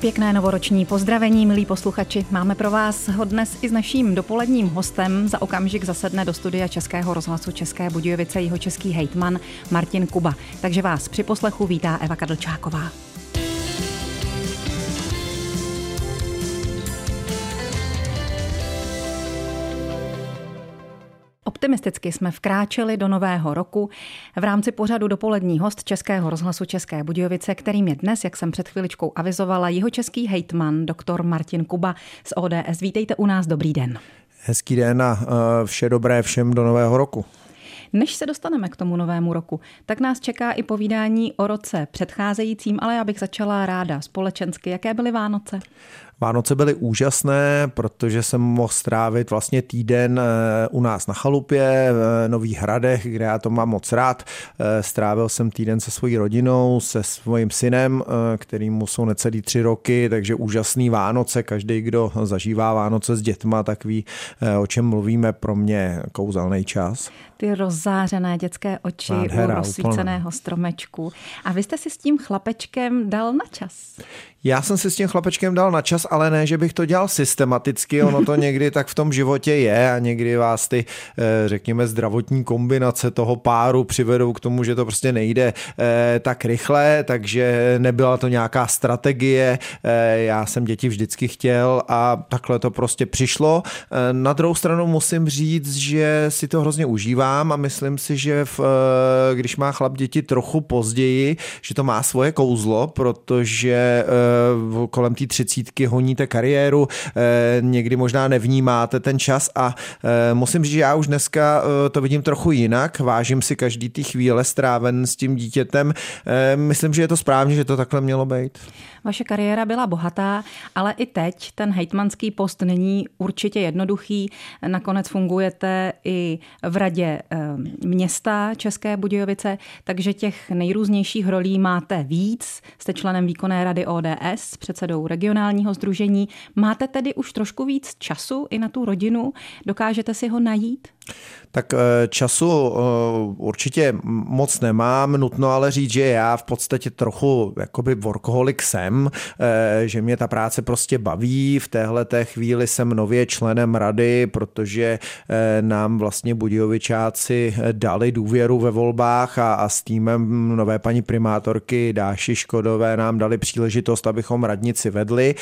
Pěkné novoroční pozdravení, milí posluchači. Máme pro vás ho dnes i s naším dopoledním hostem. Za okamžik zasedne do studia Českého rozhlasu České Budějovice jeho český hejtman Martin Kuba. Takže vás při poslechu vítá Eva Kadlčáková. Optimisticky jsme vkráčeli do nového roku v rámci pořadu dopolední host Českého rozhlasu České Budějovice, kterým je dnes, jak jsem před chviličkou avizovala, jeho český hejtman, doktor Martin Kuba z ODS. Vítejte u nás, dobrý den. Hezký den a eh, vše dobré všem do nového roku. Než se dostaneme k tomu novému roku, tak nás čeká i povídání o roce předcházejícím, ale já bych začala ráda společensky. Jaké byly Vánoce? Vánoce byly úžasné, protože jsem mohl strávit vlastně týden eh, u nás na chalupě v Nových Hradech, kde já to mám moc rád. Eh, strávil jsem týden se svojí rodinou, se svým synem, eh, kterýmu jsou necelý tři roky, takže úžasný Vánoce. Každý, kdo zažívá Vánoce s dětma, tak ví, o čem mluvíme. Pro mě kouzelný čas. Ty rozzářené dětské oči Nádhera, u rozsvíceného stromečku. A vy jste si s tím chlapečkem dal na čas? Já jsem si s tím chlapečkem dal na čas, ale ne, že bych to dělal systematicky, ono to někdy tak v tom životě je a někdy vás ty, eh, řekněme, zdravotní kombinace toho páru přivedou k tomu, že to prostě nejde eh, tak rychle, takže nebyla to nějaká strategie, eh, já jsem děti vždycky chtěl a takhle to prostě přišlo. Na druhou stranu musím říct, že si to hrozně užívám a myslím si, že v, když má chlap děti trochu později, že to má svoje kouzlo, protože kolem té třicítky honíte kariéru, eh, někdy možná nevnímáte ten čas a eh, musím říct, že já už dneska eh, to vidím trochu jinak, vážím si každý ty chvíle stráven s tím dítětem. Myslím, že je to správně, že to takhle mělo být. Vaše kariéra byla bohatá, ale i teď ten hejtmanský post není určitě jednoduchý. Nakonec fungujete i v radě města České Budějovice, takže těch nejrůznějších rolí máte víc. Jste členem výkonné rady ODS, předsedou regionálního združení. Máte tedy už trošku víc času i na tu rodinu? Dokážete si ho najít? Tak eh, času eh, určitě moc nemám, nutno ale říct, že já v podstatě trochu jakoby workoholik jsem, eh, že mě ta práce prostě baví. V téhle té chvíli jsem nově členem rady, protože nám vlastně Budějovičáci dali důvěru ve volbách a, a s týmem nové paní primátorky Dáši Škodové nám dali příležitost, abychom radnici vedli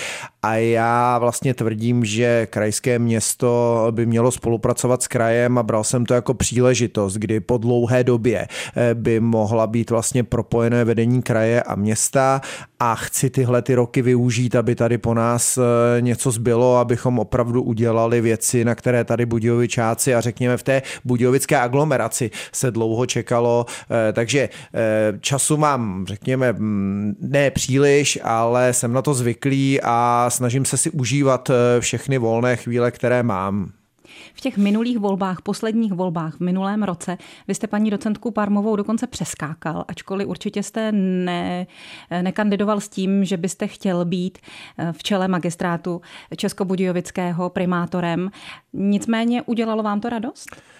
a já vlastně tvrdím, že krajské město by mělo spolupracovat s krajem a bral jsem to jako příležitost, kdy po dlouhé době eh, by mohla být vlastně propojené vedení kraje a města a chci tyhle ty roky využít, aby tady po nás eh, něco zbylo, abychom opravdu udělali věci, na které tady Budějovičáci a řekněme v té budějovické aglomeraci se dlouho čekalo, eh, takže času mám, řekněme, mm, ne příliš, ale jsem na to zvyklý a snažím se si užívat všechny volné chvíle, které mám. V těch minulých volbách, posledních volbách v minulém roce, vy jste paní docentku Parmovou dokonce přeskákal, ačkoliv určitě jste ne, nekandidoval s tím, že byste chtěl být eh, v čele magistrátu Českobudějovického primátorem. Nicméně udělalo vám to radost?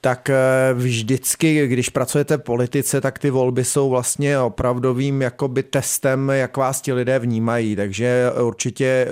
Tak eh, vždycky, když pracujete v politice, tak ty volby jsou vlastně opravdovým jakoby testem, jak vás ti lidé vnímají. Takže určitě eh,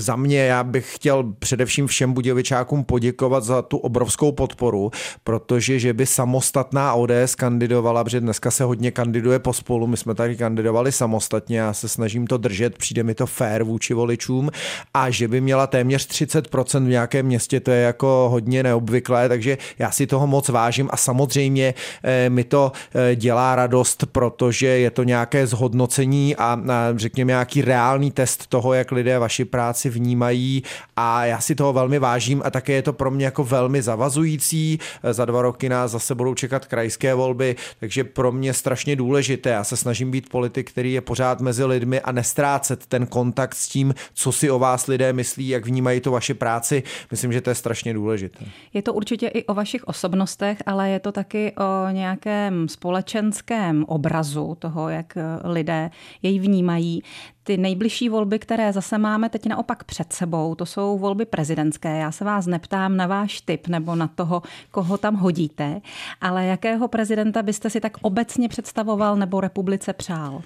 za mě já bych chtěl především všem Budějovičákům poděkovat za tu obrovskou podporu, protože že by samostatná ODS kandidovala, protože dneska se hodně kandiduje pospolu, my jsme tady kandidovali samostatně, já se snažím to držet, přijde mi to fair vůči voličům a že by měla téměř 30% v nějakém městě, to je jako hodně neobvyklé, takže já si toho moc vážím a samozřejmě eh, mi to eh, dělá radost, protože je to nějaké zhodnocení a řekněme nějaký reálný test toho, jak lidé vaši práci vnímají a já si toho velmi vážím a také je to pro mě jako velmi zavazující. Eh, za dva roky nás zase budou čekat krajské volby, takže pro mě strašně důležité. Já se snažím být politik, který je pořád mezi lidmi a nestrácet ten kontakt s tím, co si o vás lidé myslí, jak vnímají to vaši práci. Myslím, že to je strašně důležité. Je to určitě i o vašich osobnostech, ale je to taky o nějakém společenském obrazu toho, jak lidé jej vnímají. Ty nejbližší volby, které zase máme teď naopak před sebou, to jsou volby prezidentské. Já se vás neptám na váš typ nebo na toho, koho tam hodíte, ale jakého prezidenta byste si tak obecně představoval nebo republice přál?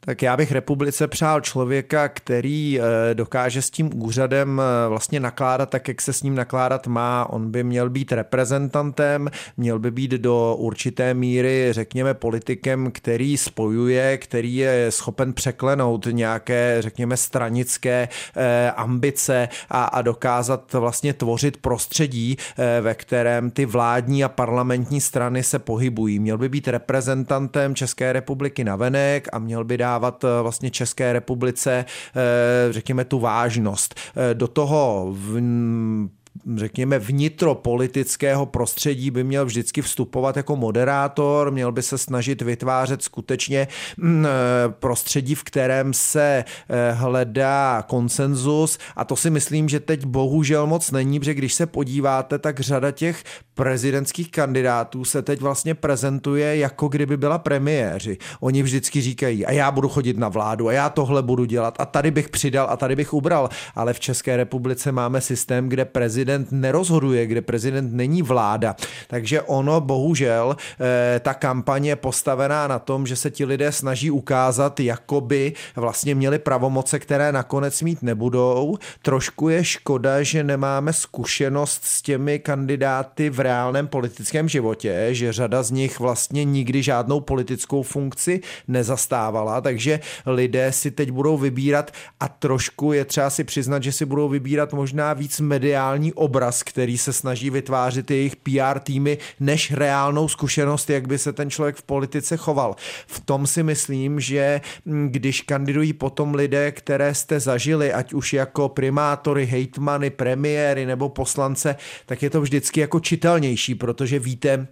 Tak já bych republice přál člověka, který eh, dokáže s tím úřadem eh, vlastně nakládat tak, jak se s ním nakládat má. On by měl být reprezentantem, měl by být do určité míry, řekněme, politikem, který spojuje, který je schopen překlenout nějaké, řekněme, stranické eh, ambice a, a dokázat vlastně tvořit prostředí, ve kterém ty vládní a parlamentní strany se pohybují. Měl by být reprezentantem České republiky navenek a měl by dát dávat eh, vlastně České republice, eh, řekněme, tu vážnost. Eh, do toho v řekněme, vnitropolitického prostředí by měl vždycky vstupovat jako moderátor, měl by se snažit vytvářet skutečně mm, prostředí, v kterém se hledá konsenzus a to si myslím, že teď bohužel moc není, protože když se podíváte, tak řada těch prezidentských kandidátů se teď vlastně prezentuje, jako kdyby byla premiéři. Oni vždycky říkají, a já budu chodit na vládu, a já tohle budu dělat, a tady bych přidal, a tady bych ubral. Ale v České republice máme systém, kde prezident nerozhoduje, kde prezident není vláda. Takže ono, bohužel, eh, ta kampaně je postavená na tom, že se ti lidé snaží ukázat, jako by vlastně měli pravomoce, které nakonec mít nebudou. Trošku je škoda, že nemáme zkušenost s těmi kandidáty v reálném politickém životě, že řada z nich vlastně nikdy žádnou politickou funkci nezastávala, takže lidé si teď budou vybírat a trošku je třeba si přiznat, že si budou vybírat možná víc mediální obraz, který se snaží vytvářet jejich PR týmy, než reálnou zkušenost, jak by se ten člověk v politice choval. V tom si myslím, že mm, když kandidují potom lidé, které jste zažili, ať už jako primátory, hejtmany, premiéry nebo poslance, tak je to vždycky jako čitel viditelnější, protože víte,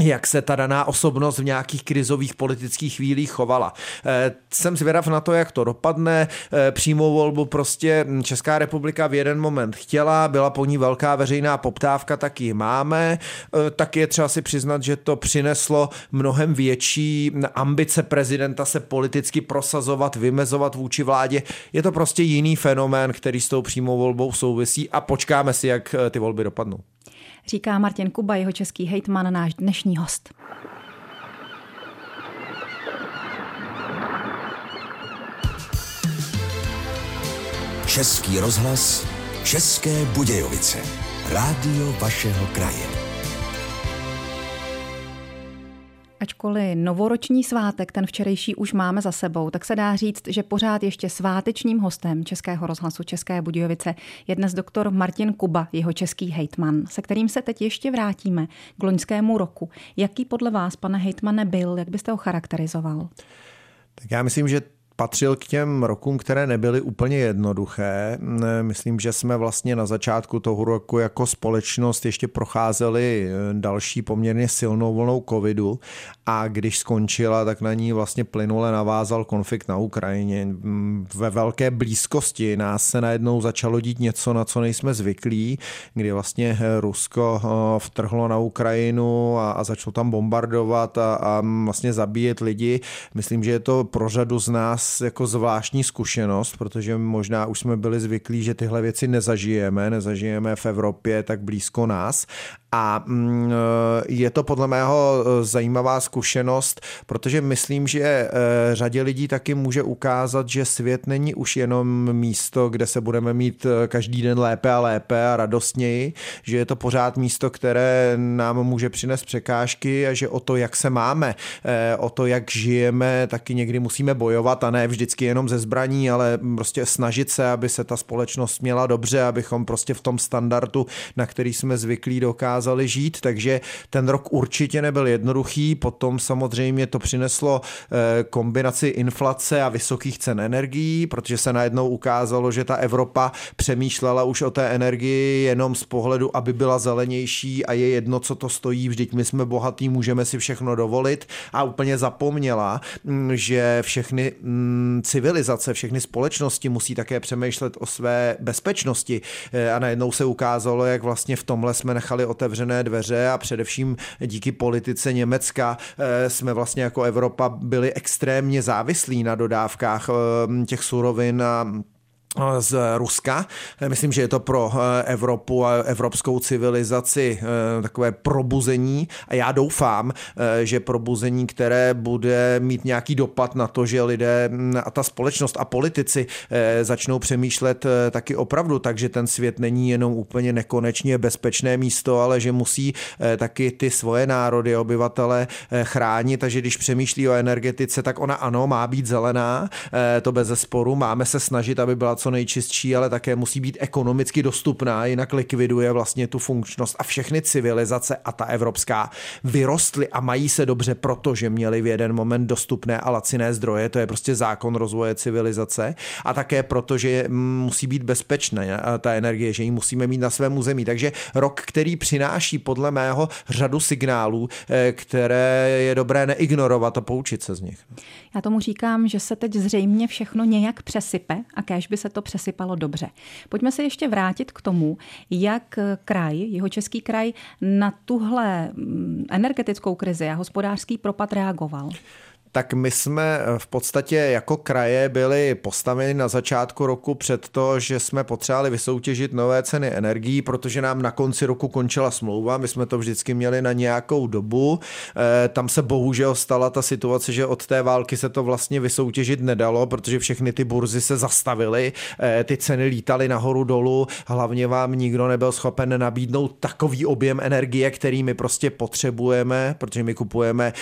jak se ta daná osobnost v nějakých krizových politických chvílích chovala. Eh, jsem zvědav na to, jak to dopadne. Eh, přímou volbu prostě Česká republika v jeden moment chtěla, byla po ní velká veřejná poptávka, tak ji máme. Eh, tak je třeba si přiznat, že to přineslo mnohem větší ambice prezidenta se politicky prosazovat, vymezovat vůči vládě. Je to prostě jiný fenomén, který s tou přímou volbou souvisí a počkáme si, jak ty volby dopadnou říká Martin Kuba, jeho český hejtman, náš dnešní host. Český rozhlas, České Budějovice. Rádio vašeho kraje. Ačkoliv novoroční svátek, ten včerejší už máme za sebou, tak se dá říct, že pořád ještě svátečním hostem Českého rozhlasu České Budějovice je dnes doktor Martin Kuba, jeho český hejtman, se kterým se teď ještě vrátíme k loňskému roku. Jaký podle vás, pane hejtmane, byl? Jak byste ho charakterizoval? Tak já myslím, že patřil k těm rokům, které nebyly úplně jednoduché. Myslím, že jsme vlastně na začátku toho roku jako společnost ještě procházeli eh, další poměrně silnou vlnou covidu a když skončila, tak na ní vlastně plynule navázal konflikt na Ukrajině. Ve velké blízkosti nás se najednou začalo dít něco, na co nejsme zvyklí, kdy vlastně eh, Rusko eh, vtrhlo na Ukrajinu a, a začalo tam bombardovat a, a vlastně zabíjet lidi. Myslím, že je to pro řadu z nás jako zvláštní zkušenost, protože možná už jsme byli zvyklí, že tyhle věci nezažijeme, nezažijeme v Evropě tak blízko nás a mm, je to podle mého e, zajímavá zkušenost, protože myslím, že e, řadě lidí taky může ukázat, že svět není už jenom místo, kde se budeme mít každý den lépe a lépe a radostněji, že je to pořád místo, které nám může přinést překážky a že o to, jak se máme, o to, jak žijeme, taky někdy musíme bojovat a ne vždycky jenom ze zbraní, ale prostě snažit se, aby se ta společnost měla dobře, abychom prostě v tom standardu, na který jsme zvyklí, dokázali dokázali žít, takže ten rok určitě nebyl jednoduchý, potom samozřejmě to přineslo eh, kombinaci inflace a vysokých cen energií, protože se najednou ukázalo, že ta Evropa přemýšlela už o té energii jenom z pohledu, aby byla zelenější a je jedno, co to stojí, vždyť my jsme bohatí, můžeme si všechno dovolit. A úplně zapomněla, mm, že všechny mm, civilizace, všechny společnosti musí také přemýšlet o své bezpečnosti. Eh, a najednou se ukázalo, jak vlastně v tomhle jsme nechali otevřít otevřené dveře a především díky politice Německa eh, jsme vlastně jako Evropa byli extrémně závislí na dodávkách eh, těch surovin a z Ruska. Myslím, že je to pro eh, Evropu a evropskou civilizaci eh, takové probuzení. A já doufám, eh, že probuzení, které bude mít nějaký dopad na to, že lidé mm, a ta společnost a politici začnou přemýšlet taky opravdu. Tak, že ten svět není jenom úplně nekonečně bezpečné místo, ale že musí taky ty svoje národy, obyvatele chránit, takže když přemýšlí o energetice, tak ona ano, má být zelená, to bez zesporu, máme se snažit, aby byla co nejčistší, ale také musí být ekonomicky dostupná, jinak likviduje vlastně tu funkčnost a všechny civilizace a ta evropská vyrostly a mají se dobře, protože měli v jeden moment dostupné a laciné zdroje, to je prostě zákon rozvoje civilizace a také proto, že musí být bezpečná ta energie, že ji musíme mít na svém území. Takže rok, který přináší podle mého řadu signálů, eh, které je dobré neignorovat a poučit se z nich. Já tomu říkám, že se teď zřejmě všechno nějak přesype a kéž by se to přesypalo dobře. Pojďme se ještě vrátit k tomu, jak kraj, jeho český kraj, na tuhle mm, energetickou krizi a hospodářský propad reagoval tak my jsme eh, v podstatě jako kraje byli postaveni na začátku roku před to, že jsme potřebovali vysoutěžit nové ceny energií, protože nám na konci roku končila smlouva, my jsme to vždycky měli na nějakou dobu. Eh, tam se bohužel stala ta situace, že od té války se to vlastně vysoutěžit nedalo, protože všechny ty burzy se zastavily, eh, ty ceny lítaly nahoru dolů, hlavně vám nikdo nebyl schopen nabídnout takový objem energie, který my prostě potřebujeme, protože my kupujeme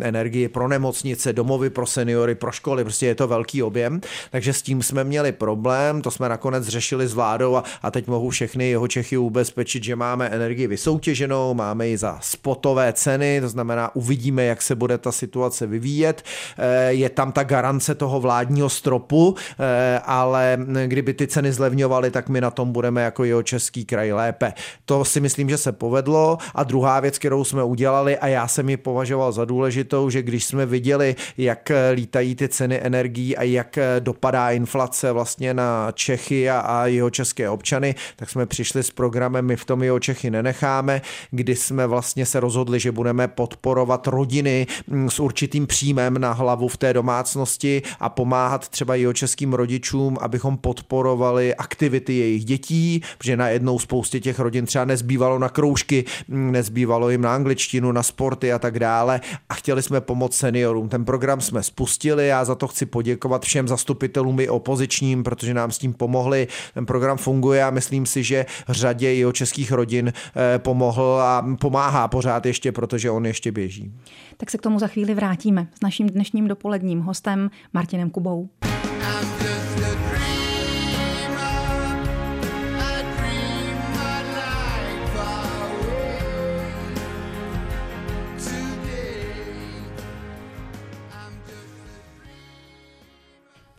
energii pro nemoc nemocnice, domovy pro seniory, pro školy, prostě je to velký objem, takže s tím jsme měli problém, to jsme nakonec řešili s vládou a, a teď mohu všechny jeho Čechy ubezpečit, že máme energii vysoutěženou, máme ji za spotové ceny, to znamená uvidíme, jak se bude ta situace vyvíjet. Eh, je tam ta garance toho vládního stropu, eh, ale kdyby ty ceny zlevňovaly, tak my na tom budeme jako jeho český kraj lépe. To si myslím, že se povedlo. A druhá věc, kterou jsme udělali, a já jsem ji považoval za důležitou, že když jsme viděli, viděli, jak eh, lítají ty ceny energií a jak eh, dopadá inflace vlastně na Čechy a, a jeho české občany, tak jsme přišli s programem My v tom jeho Čechy nenecháme, kdy jsme vlastně se rozhodli, že budeme podporovat rodiny mm, s určitým příjmem na hlavu v té domácnosti a pomáhat třeba jeho českým rodičům, abychom podporovali aktivity jejich dětí, protože najednou spoustě těch rodin třeba nezbývalo na kroužky, mm, nezbývalo jim na angličtinu, na sporty a tak dále. A chtěli jsme pomoct seniorům seniorům. Ten program jsme spustili, já za to chci poděkovat všem zastupitelům i opozičním, protože nám s tím pomohli. Ten program funguje a myslím si, že řadě jeho českých rodin eh, pomohl a pomáhá pořád ještě, protože on ještě běží. Tak se k tomu za chvíli vrátíme s naším dnešním dopoledním hostem Martinem Kubou.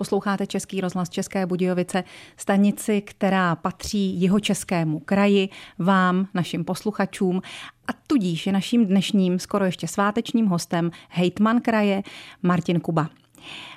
Posloucháte Český rozhlas České Budějovice, stanici, která patří jeho českému kraji, vám, našim posluchačům a tudíž je naším dnešním, skoro ještě svátečním hostem hejtman kraje Martin Kuba.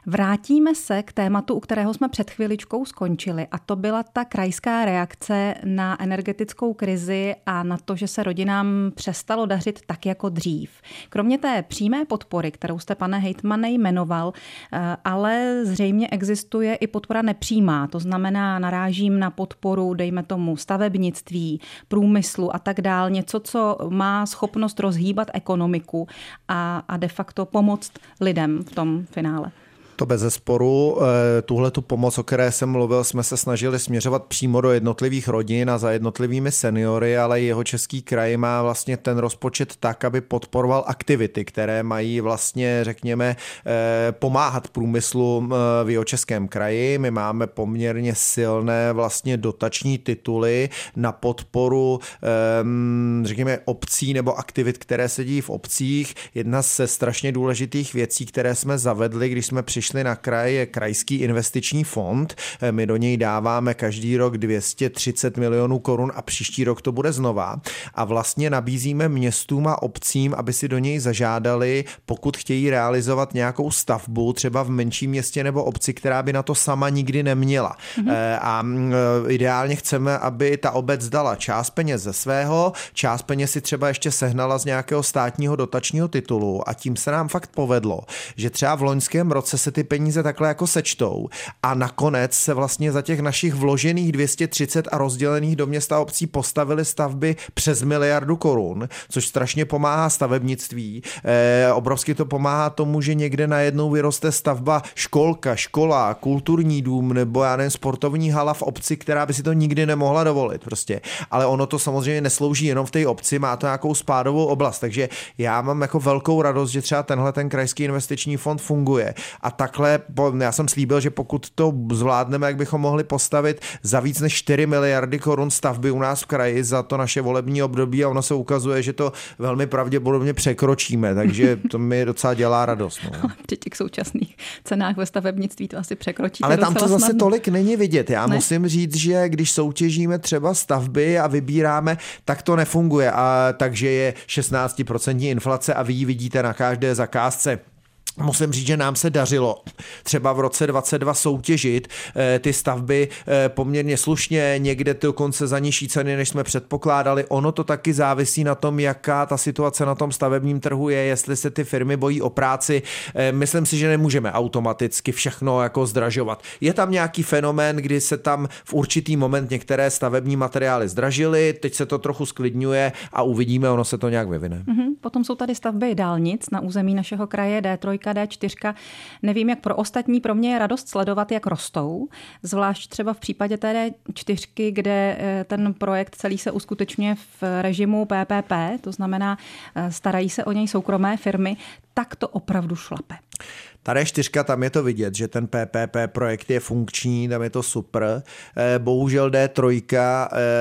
Vrátíme se k tématu, u kterého jsme před chviličkou skončili, a to byla ta krajská reakce na energetickou krizi a na to, že se rodinám přestalo dařit tak jako dřív. Kromě té přímé podpory, kterou jste, pane Hejtmane, jmenoval, eh, ale zřejmě existuje i podpora nepřímá, to znamená, narážím na podporu, dejme tomu, stavebnictví, průmyslu a tak dál, něco, co má schopnost rozhýbat ekonomiku a, a de facto pomoct lidem v tom finále. To bez zesporu. Eh, Tuhle tu pomoc, o které jsem mluvil, jsme se snažili směřovat přímo do jednotlivých rodin a za jednotlivými seniory, ale jeho český kraj má vlastně ten rozpočet tak, aby podporoval aktivity, které mají vlastně, řekněme, eh, pomáhat průmyslu eh, v jeho českém kraji. My máme poměrně silné vlastně dotační tituly na podporu, řekněme, obcí nebo aktivit, které se dějí v obcích. Jedna ze strašně důležitých věcí, které jsme zavedli, když jsme přišli přišli na kraj, je krajský investiční fond. Eh, my do něj dáváme každý rok 230 milionů korun a příští rok to bude znova. A vlastně nabízíme městům a obcím, aby si do něj zažádali, pokud chtějí realizovat nějakou stavbu, třeba v menším městě nebo obci, která by na to sama nikdy neměla. Mm-hmm. A mm, eh, ideálně chceme, aby ta obec dala část peněz ze svého, část peněz si třeba ještě sehnala z nějakého státního dotačního titulu a tím se nám fakt povedlo, že třeba v loňském roce se ty peníze takhle jako sečtou a nakonec se vlastně za těch našich vložených 230 a rozdělených do města obcí postavily stavby přes miliardu korun, což strašně pomáhá stavebnictví. E, obrovsky to pomáhá tomu, že někde najednou vyroste stavba školka, škola, kulturní dům nebo já nevím, sportovní hala v obci, která by si to nikdy nemohla dovolit prostě. Ale ono to samozřejmě neslouží jenom v té obci, má to nějakou spádovou oblast, takže já mám jako velkou radost, že třeba tenhle ten krajský investiční fond funguje. A takhle, já jsem slíbil, že pokud to zvládneme, jak bychom mohli postavit za víc než 4 miliardy korun stavby u nás v kraji za to naše volební období a ono se ukazuje, že to velmi pravděpodobně překročíme, takže to mi docela dělá radost. No. Při těch současných cenách ve stavebnictví to asi překročí. Ale tam to zase snadno. tolik není vidět. Já ne? musím říct, že když soutěžíme třeba stavby a vybíráme, tak to nefunguje. A takže je 16% inflace a vy ji vidíte na každé zakázce. Musím říct, že nám se dařilo třeba v roce 22 soutěžit eh, ty stavby eh, poměrně slušně, někde dokonce za nižší ceny, než jsme předpokládali. Ono to taky závisí na tom, jaká ta situace na tom stavebním trhu je, jestli se ty firmy bojí o práci. Eh, myslím si, že nemůžeme automaticky všechno jako zdražovat. Je tam nějaký fenomén, kdy se tam v určitý moment některé stavební materiály zdražily, teď se to trochu sklidňuje a uvidíme, ono se to nějak vyvine. Mm-hmm. Potom jsou tady stavby dálnic na území našeho kraje D3 D4. Nevím, jak pro ostatní, pro mě je radost sledovat, jak rostou, zvlášť třeba v případě té D4, kde eh, ten projekt celý se uskutečňuje v režimu PPP, to znamená, eh, starají se o něj soukromé firmy, tak to opravdu šlape. Ta D4, tam je to vidět, že ten PPP projekt je funkční, tam je to super. Eh, bohužel D3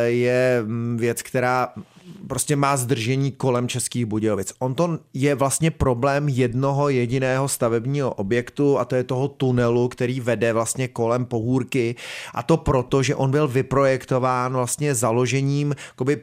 je mm, věc, která prostě má zdržení kolem Českých Budějovic. On to je vlastně problém jednoho jediného stavebního objektu a to je toho tunelu, který vede vlastně kolem pohůrky. A to proto, že on byl vyprojektován vlastně založením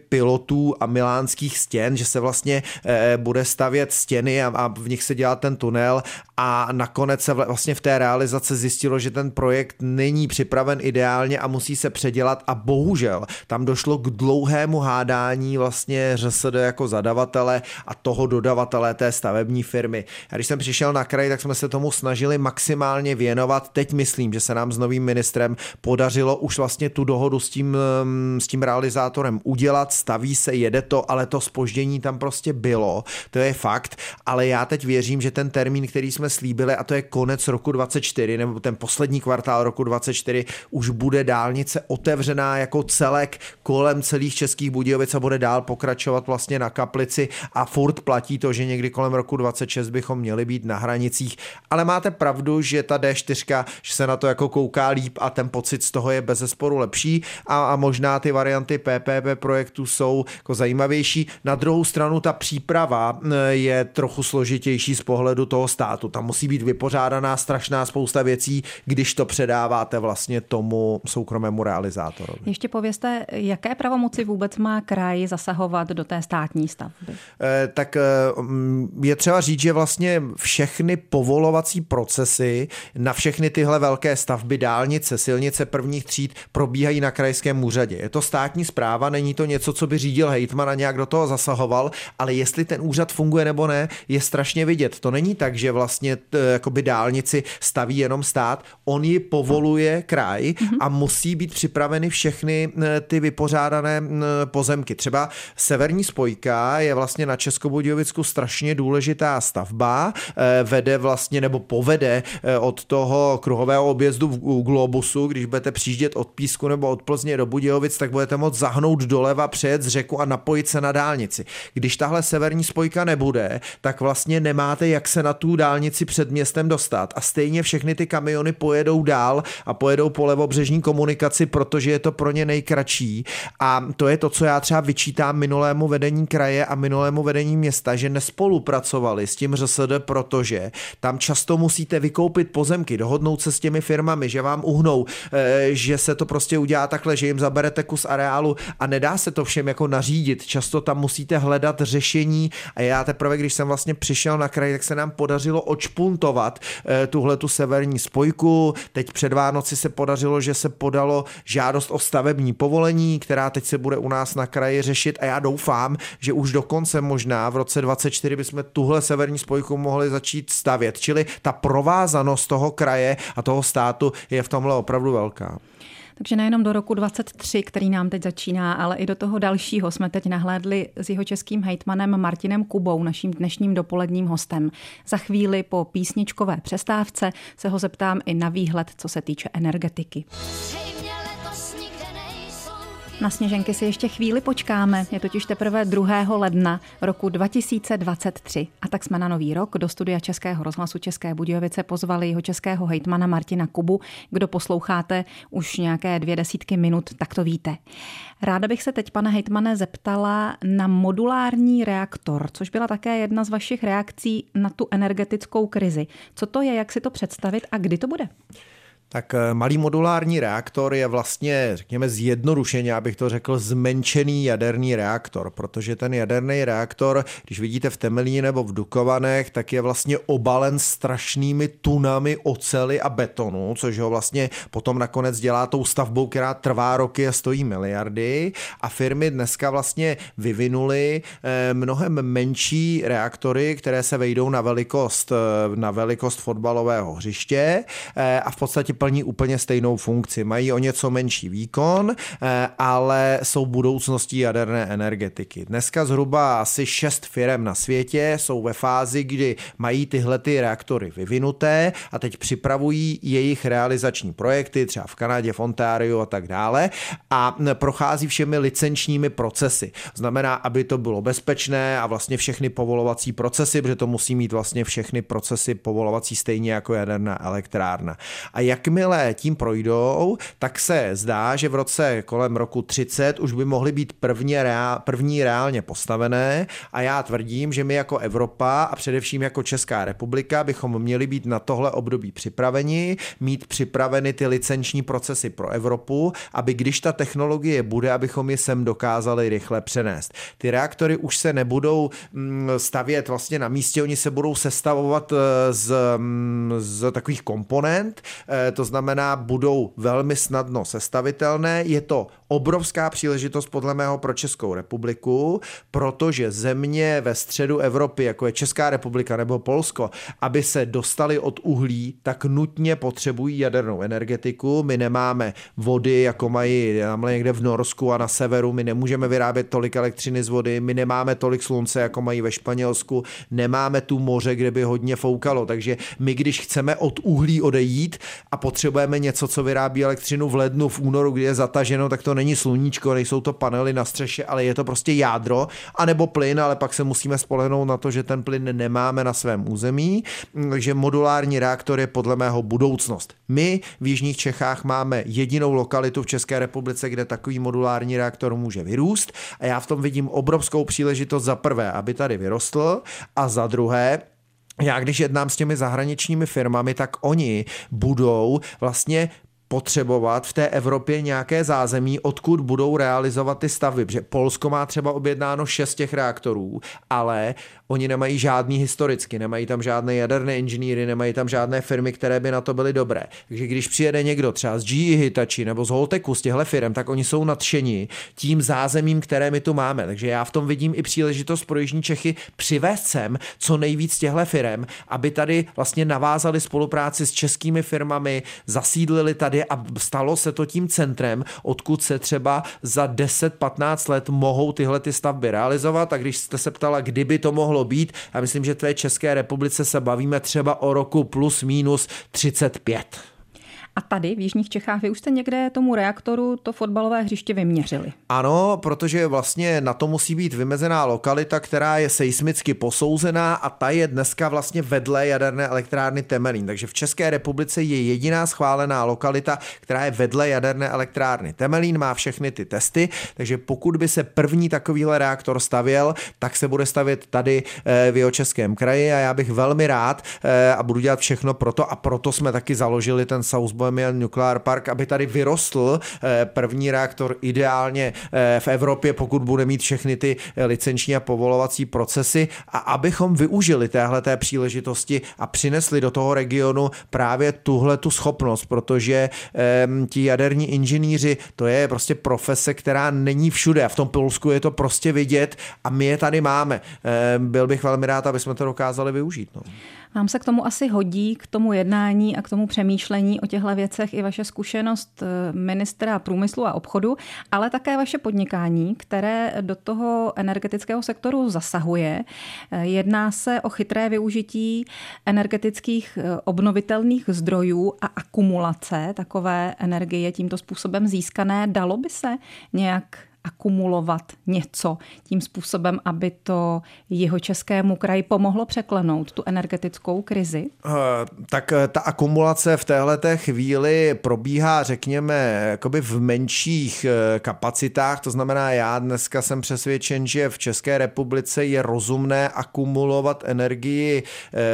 pilotů a milánských stěn, že se vlastně e, bude stavět stěny a, a v nich se dělá ten tunel. A nakonec se vlastně v té realizaci zjistilo, že ten projekt není připraven ideálně a musí se předělat. A bohužel tam došlo k dlouhému hádání vlastně ŘSD jako zadavatele a toho dodavatele té stavební firmy. A když jsem přišel na kraj, tak jsme se tomu snažili maximálně věnovat. Teď myslím, že se nám s novým ministrem podařilo už vlastně tu dohodu s tím, mm, s tím realizátorem udělat, staví se, jede to, ale to spoždění tam prostě bylo, to je fakt, ale já teď věřím, že ten termín, který jsme slíbili, a to je konec roku 24, nebo ten poslední kvartál roku 24, už bude dálnice otevřená jako celek kolem celých českých Budějovic a bude dál pokračovat vlastně na kaplici a furt platí to, že někdy kolem roku 26 bychom měli být na hranicích, ale máte pravdu, že ta D4, že se na to jako kouká líp a ten pocit z toho je bez zesporu lepší a, a možná ty varianty PPP projektu jsou jako zajímavější. Na druhou stranu ta příprava eh, je trochu složitější z pohledu toho státu. Tam musí být vypořádaná strašná spousta věcí, když to předáváte vlastně tomu soukromému realizátorovi. Ještě povězte, jaké pravomoci vůbec má kraj zasahovat do té státní stavby? Eh, tak eh, mm, je třeba říct, že vlastně všechny povolovací procesy na všechny tyhle velké stavby, dálnice, silnice prvních tříd probíhají na krajském úřadě. Je to státní zpráva, není to něco, co by řídil hejtman a nějak do toho zasahoval, ale jestli ten úřad funguje nebo ne, je strašně vidět. To není tak, že vlastně jakoby dálnici staví jenom stát, on ji povoluje kraj mm-hmm. a musí být připraveny všechny ty vypořádané pozemky. Třeba severní spojka je vlastně na Českobudějovicku strašně důležitá stavba, e, vede vlastně nebo povede e, od toho kruhového objezdu v Globusu, když budete přijíždět od Písku nebo od Plzně do Budějovic, tak budete moct zahnout doleva, přejet z řeku a napojit se na dálnici. Když tahle severní spojka nebude, tak vlastně nemáte jak se na tu dálnici před městem dostat. A stejně všechny ty kamiony pojedou dál a pojedou po levobřežní komunikaci, protože je to pro ně nejkratší. A to je to, co já třeba vyčítám minulému vedení kraje a minulému vedení města, že nespolupracovali s tím ŘSD, protože tam často musíte vykoupit pozemky, dohodnout se s těmi firmami, že vám uhnou, eh, že se to prostě udělá takhle, že jim zaberete kus areálu a nedá se to všem jako nařídit. Často tam musíte hledat řešení a já teprve, když jsem vlastně přišel na kraj, tak se nám podařilo očpuntovat eh, tuhle tu severní spojku. Teď před Vánoci se podařilo, že se podalo žádost o stavební povolení, která teď se bude u nás na kraji řešit řešit a já doufám, že už dokonce možná v roce 24 bychom tuhle severní spojku mohli začít stavět. Čili ta provázanost toho kraje a toho státu je v tomhle opravdu velká. Takže nejenom do roku 23, který nám teď začíná, ale i do toho dalšího jsme teď nahlédli s jeho českým hejtmanem Martinem Kubou, naším dnešním dopoledním hostem. Za chvíli po písničkové přestávce se ho zeptám i na výhled, co se týče energetiky. Na sněženky si ještě chvíli počkáme, je totiž teprve 2. ledna roku 2023. A tak jsme na nový rok do studia Českého rozhlasu České Budějovice pozvali jeho českého hejtmana Martina Kubu. Kdo posloucháte už nějaké dvě desítky minut, tak to víte. Ráda bych se teď, pane hejtmane, zeptala na modulární reaktor, což byla také jedna z vašich reakcí na tu energetickou krizi. Co to je, jak si to představit a kdy to bude? Tak eh, malý modulární reaktor je vlastně, řekněme zjednodušeně, abych to řekl, zmenšený jaderný reaktor, protože ten jaderný reaktor, když vidíte v Temelíně nebo v Dukovanech, tak je vlastně obalen strašnými tunami ocely a betonu, což ho vlastně potom nakonec dělá tou stavbou, která trvá roky a stojí miliardy. A firmy dneska vlastně vyvinuly eh, mnohem menší reaktory, které se vejdou na velikost, eh, na velikost fotbalového hřiště a v podstatě plní úplně stejnou funkci. Mají o něco menší výkon, eh, ale jsou budoucností jaderné energetiky. Dneska zhruba asi šest firm na světě jsou ve fázi, kdy mají tyhle ty reaktory vyvinuté a teď připravují jejich realizační projekty, třeba v Kanadě, v Ontario a tak dále a prochází všemi licenčními procesy. Znamená, aby to bylo bezpečné a vlastně všechny povolovací procesy, protože to musí mít vlastně všechny procesy povolovací stejně jako jaderná elektrárna. A jak jakmile tím projdou, tak se zdá, že v roce kolem roku 30 už by mohly být první, reál, první reálně postavené a já tvrdím, že my jako Evropa a především jako Česká republika bychom měli být na tohle období připraveni, mít připraveny ty licenční procesy pro Evropu, aby když ta technologie bude, abychom je sem dokázali rychle přenést. Ty reaktory už se nebudou mm, stavět vlastně na místě, oni se budou sestavovat eh, z, mm, z takových komponent, eh, to to znamená, budou velmi snadno sestavitelné. Je to obrovská příležitost podle mého pro Českou republiku, protože země ve středu Evropy, jako je Česká republika nebo Polsko, aby se dostali od uhlí, tak nutně potřebují jadernou energetiku. My nemáme vody, jako mají tamhle někde v Norsku a na severu, my nemůžeme vyrábět tolik elektřiny z vody, my nemáme tolik slunce, jako mají ve Španělsku, nemáme tu moře, kde by hodně foukalo, takže my, když chceme od uhlí odejít a potřebujeme něco, co vyrábí elektřinu v lednu, v únoru, kdy je zataženo, tak to není sluníčko, nejsou to panely na střeše, ale je to prostě jádro, anebo plyn, ale pak se musíme spolehnout na to, že ten plyn nemáme na svém území, takže modulární reaktor je podle mého budoucnost. My v Jižních Čechách máme jedinou lokalitu v České republice, kde takový modulární reaktor může vyrůst a já v tom vidím obrovskou příležitost za prvé, aby tady vyrostl a za druhé, já když jednám s těmi zahraničními firmami, tak oni budou vlastně potřebovat v té Evropě nějaké zázemí, odkud budou realizovat ty stavby. Protože Polsko má třeba objednáno šest těch reaktorů, ale oni nemají žádný historicky, nemají tam žádné jaderné inženýry, nemají tam žádné firmy, které by na to byly dobré. Takže když přijede někdo třeba z GE Hitachi nebo z Holteku, z těchto firm, tak oni jsou nadšení tím zázemím, které my tu máme. Takže já v tom vidím i příležitost pro Jižní Čechy přivést sem co nejvíc těchto firm, aby tady vlastně navázali spolupráci s českými firmami, zasídlili tady a stalo se to tím centrem, odkud se třeba za 10-15 let mohou tyhle ty stavby realizovat. A když jste se ptala, kdyby to mohlo být, a myslím, že v té České republice se bavíme třeba o roku plus minus 35. A tady v Jižních Čechách vy už jste někde tomu reaktoru to fotbalové hřiště vyměřili. Ano, protože vlastně na to musí být vymezená lokalita, která je seismicky posouzená a ta je dneska vlastně vedle jaderné elektrárny Temelín. Takže v České republice je jediná schválená lokalita, která je vedle jaderné elektrárny Temelín, má všechny ty testy, takže pokud by se první takovýhle reaktor stavěl, tak se bude stavět tady eh, v jeho českém kraji a já bych velmi rád eh, a budu dělat všechno pro to a proto jsme taky založili ten South Bohemian Nuclear Park, aby tady vyrostl první reaktor ideálně v Evropě, pokud bude mít všechny ty licenční a povolovací procesy a abychom využili téhle té příležitosti a přinesli do toho regionu právě tuhle tu schopnost, protože um, ti jaderní inženýři, to je prostě profese, která není všude a v tom Polsku je to prostě vidět a my je tady máme. Um, byl bych velmi rád, aby jsme to dokázali využít. No. Vám se k tomu asi hodí, k tomu jednání a k tomu přemýšlení o těchto věcech i vaše zkušenost eh, ministra průmyslu a obchodu, ale také vaše podnikání, které do toho energetického sektoru zasahuje. Eh, jedná se o chytré využití energetických eh, obnovitelných zdrojů a akumulace takové energie tímto způsobem získané. Dalo by se nějak akumulovat něco tím způsobem, aby to jeho českému kraji pomohlo překlenout tu energetickou krizi? Eh, tak eh, ta akumulace v téhle chvíli probíhá, řekněme, jakoby v menších eh, kapacitách. To znamená, já dneska jsem přesvědčen, že v České republice je rozumné akumulovat energii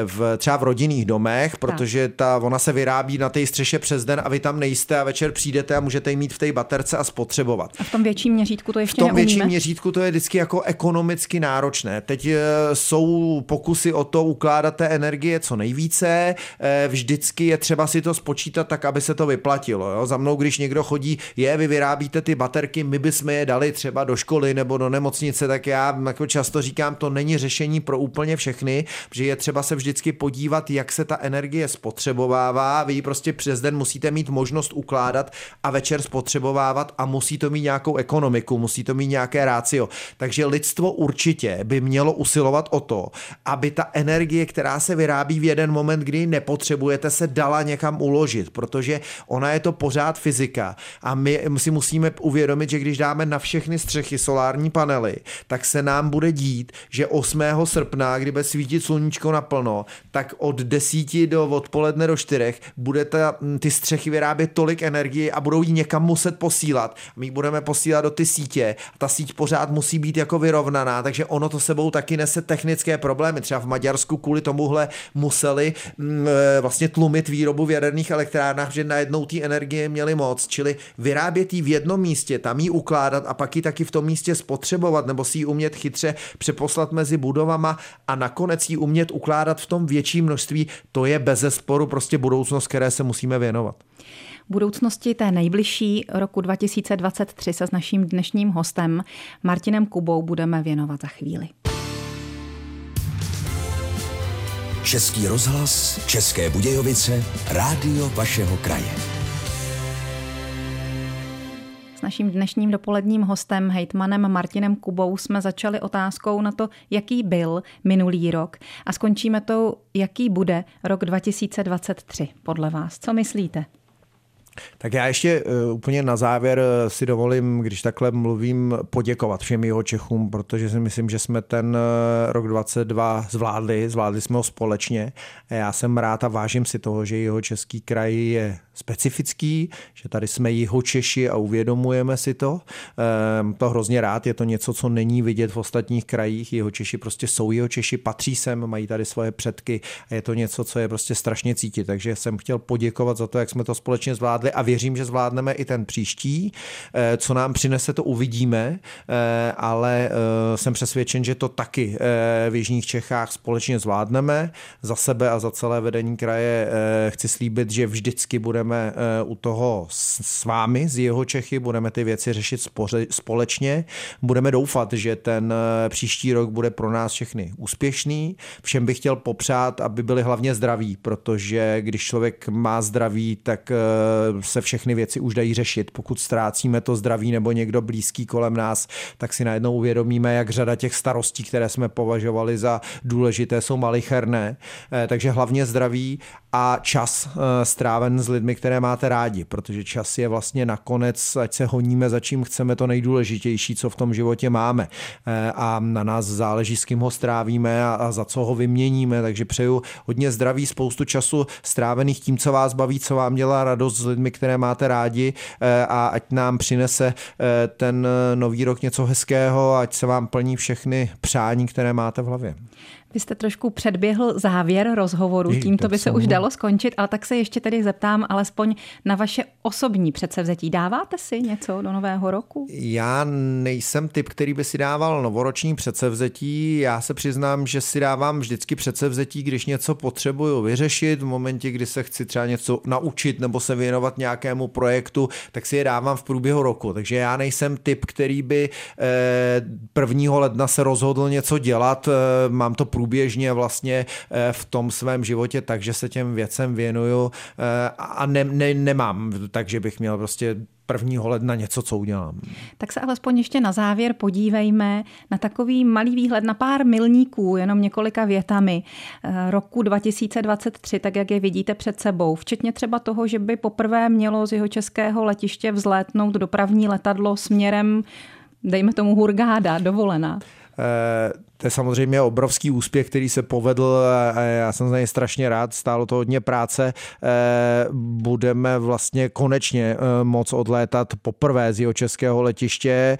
v, třeba v rodinných domech, protože ta, ona se vyrábí na té střeše přes den a vy tam nejste a večer přijdete a můžete ji mít v té baterce a spotřebovat. A v tom větším měřítku měřítku to ještě V tom neumíme? větším měřítku to je vždycky jako ekonomicky náročné. Teď eh, jsou pokusy o to ukládat té energie co nejvíce. Eh, vždycky je třeba si to spočítat tak, aby se to vyplatilo. Jo? Za mnou, když někdo chodí, je, vy vyrábíte ty baterky, my bychom je dali třeba do školy nebo do nemocnice, tak já jako často říkám, to není řešení pro úplně všechny, že je třeba se vždycky podívat, jak se ta energie spotřebovává. Vy ji prostě přes den musíte mít možnost ukládat a večer spotřebovávat a musí to mít nějakou ekonomiku logiku, musí to mít nějaké rácio. Takže lidstvo určitě by mělo usilovat o to, aby ta energie, která se vyrábí v jeden moment, kdy nepotřebujete, se dala někam uložit, protože ona je to pořád fyzika a my si musíme uvědomit, že když dáme na všechny střechy solární panely, tak se nám bude dít, že 8. srpna, kdy bude svítit sluníčko naplno, tak od 10 do odpoledne do 4 bude ta, ty střechy vyrábět tolik energie a budou ji někam muset posílat. My ji budeme posílat do ty sítě ta síť pořád musí být jako vyrovnaná, takže ono to sebou taky nese technické problémy. Třeba v Maďarsku kvůli tomuhle museli mm, e, vlastně tlumit výrobu v jaderných elektrárnách, že najednou té energie měli moc, čili vyrábět ji v jednom místě, tam ji ukládat a pak ji taky v tom místě spotřebovat nebo si ji umět chytře přeposlat mezi budovama a nakonec ji umět ukládat v tom větší množství, to je bez sporu prostě budoucnost, které se musíme věnovat budoucnosti té nejbližší roku 2023 se s naším dnešním hostem Martinem Kubou budeme věnovat za chvíli. Český rozhlas, České Budějovice, rádio vašeho kraje. S naším dnešním dopoledním hostem, hejtmanem Martinem Kubou, jsme začali otázkou na to, jaký byl minulý rok a skončíme to, jaký bude rok 2023 podle vás. Co myslíte? Tak já ještě uh, úplně na závěr uh, si dovolím, když takhle mluvím, poděkovat všem jeho Čechům, protože si myslím, že jsme ten uh, rok 22 zvládli, zvládli jsme ho společně. A já jsem rád a vážím si toho, že jeho český kraj je specifický, že tady jsme jeho Češi a uvědomujeme si to. Um, to hrozně rád, je to něco, co není vidět v ostatních krajích. Jeho Češi prostě jsou jeho Češi, patří sem, mají tady svoje předky a je to něco, co je prostě strašně cítit. Takže jsem chtěl poděkovat za to, jak jsme to společně zvládli a věřím, že zvládneme i ten příští. Eh, co nám přinese, to uvidíme, eh, ale eh, jsem přesvědčen, že to taky v Jižních Čechách společně zvládneme. Za sebe a za celé vedení kraje chci slíbit, že vždycky budeme u toho s vámi, z jeho Čechy, budeme ty věci řešit společně. Budeme doufat, že ten příští rok bude pro nás všechny úspěšný. Všem bych chtěl popřát, aby byli hlavně zdraví, protože když člověk má zdraví, tak se všechny věci už dají řešit. Pokud ztrácíme to zdraví nebo někdo blízký kolem nás, tak si najednou uvědomíme, jak řada těch starostí, které jsme považovali za důležité, jsou malicherné. Eh, takže hlavně zdraví a čas eh, stráven s lidmi, které máte rádi, protože čas je vlastně nakonec, ať se honíme za čím chceme, to nejdůležitější, co v tom životě máme. Eh, a na nás záleží, s kým ho strávíme a za co ho vyměníme, takže přeju hodně zdraví, spoustu času strávených tím, co vás baví, co vám dělá radost s lidmi, které máte rádi eh, a ať nám přinese ten nový rok něco hezkého, ať se vám plní všechny přání, které máte v hlavě. Vy jste trošku předběhl závěr rozhovoru, tímto by se už dalo skončit, ale tak se ještě tedy zeptám, ale alespoň na vaše osobní předsevzetí. Dáváte si něco do nového roku? Já nejsem typ, který by si dával novoroční předsevzetí. Já se přiznám, že si dávám vždycky předsevzetí, když něco potřebuju vyřešit, v momentě, kdy se chci třeba něco naučit nebo se věnovat nějakému projektu, tak si je dávám v průběhu roku. Takže já nejsem typ, který by 1. Eh, ledna se rozhodl něco dělat. Eh, mám to průběžně vlastně eh, v tom svém životě, takže se těm věcem věnuju a ne, ne, nemám, takže bych měl prostě 1. ledna něco, co udělám. Tak se alespoň ještě na závěr podívejme na takový malý výhled na pár milníků, jenom několika větami roku 2023, tak jak je vidíte před sebou, včetně třeba toho, že by poprvé mělo z jeho českého letiště vzlétnout dopravní letadlo směrem dejme tomu Hurgáda, dovolená. Eh, to je samozřejmě obrovský úspěch, který se povedl já jsem za něj strašně rád, stálo to hodně práce. Eh, budeme vlastně konečně eh, moc odlétat poprvé z jeho českého letiště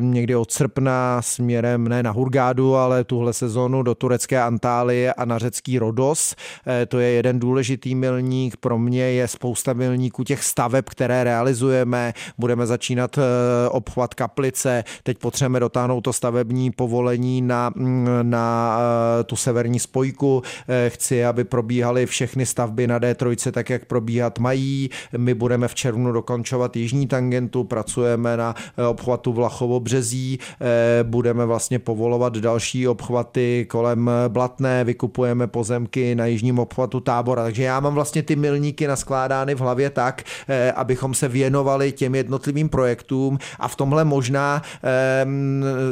někdy od srpna směrem ne na Hurgádu, ale tuhle sezonu do turecké Antálie a na řecký Rodos. To je jeden důležitý milník. Pro mě je spousta milníků těch staveb, které realizujeme. Budeme začínat obchvat Kaplice. Teď potřebujeme dotáhnout to stavební povolení na, na eh, tu severní spojku. Eh, chci, aby probíhaly všechny stavby na D3 tak, jak probíhat mají. My budeme v červnu dokončovat jižní tangentu, pracujeme na eh, obchvatu Vlachovo březí, budeme vlastně povolovat další obchvaty kolem Blatné, vykupujeme pozemky na jižním obchvatu tábora. Takže já mám vlastně ty milníky naskládány v hlavě tak, abychom se věnovali těm jednotlivým projektům a v tomhle možná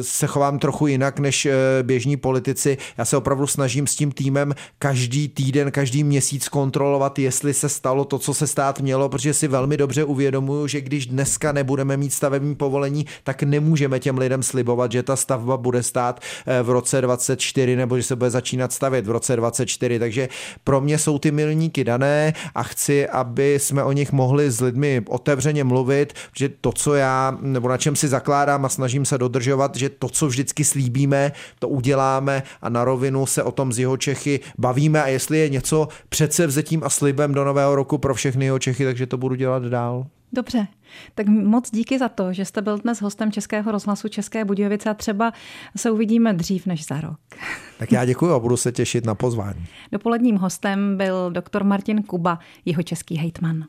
se chovám trochu jinak než běžní politici. Já se opravdu snažím s tím týmem každý týden, každý měsíc kontrolovat, jestli se stalo to, co se stát mělo, protože si velmi dobře uvědomuju, že když dneska nebudeme mít stavební povolení, tak nemůžeme těm lidem slibovat, že ta stavba bude stát eh, v roce 24 nebo že se bude začínat stavět v roce 24. Takže pro mě jsou ty milníky dané a chci, aby jsme o nich mohli s lidmi otevřeně mluvit, že to, co já, nebo na čem si zakládám a snažím se dodržovat, že to, co vždycky slíbíme, to uděláme a na rovinu se o tom z jeho Čechy bavíme a jestli je něco přece vzetím a slibem do nového roku pro všechny jeho Čechy, takže to budu dělat dál. Dobře, tak moc díky za to, že jste byl dnes hostem Českého rozhlasu České Budějovice a třeba se uvidíme dřív než za rok. Tak já děkuji a budu se těšit na pozvání. Dopoledním hostem byl doktor Martin Kuba, jeho český hejtman.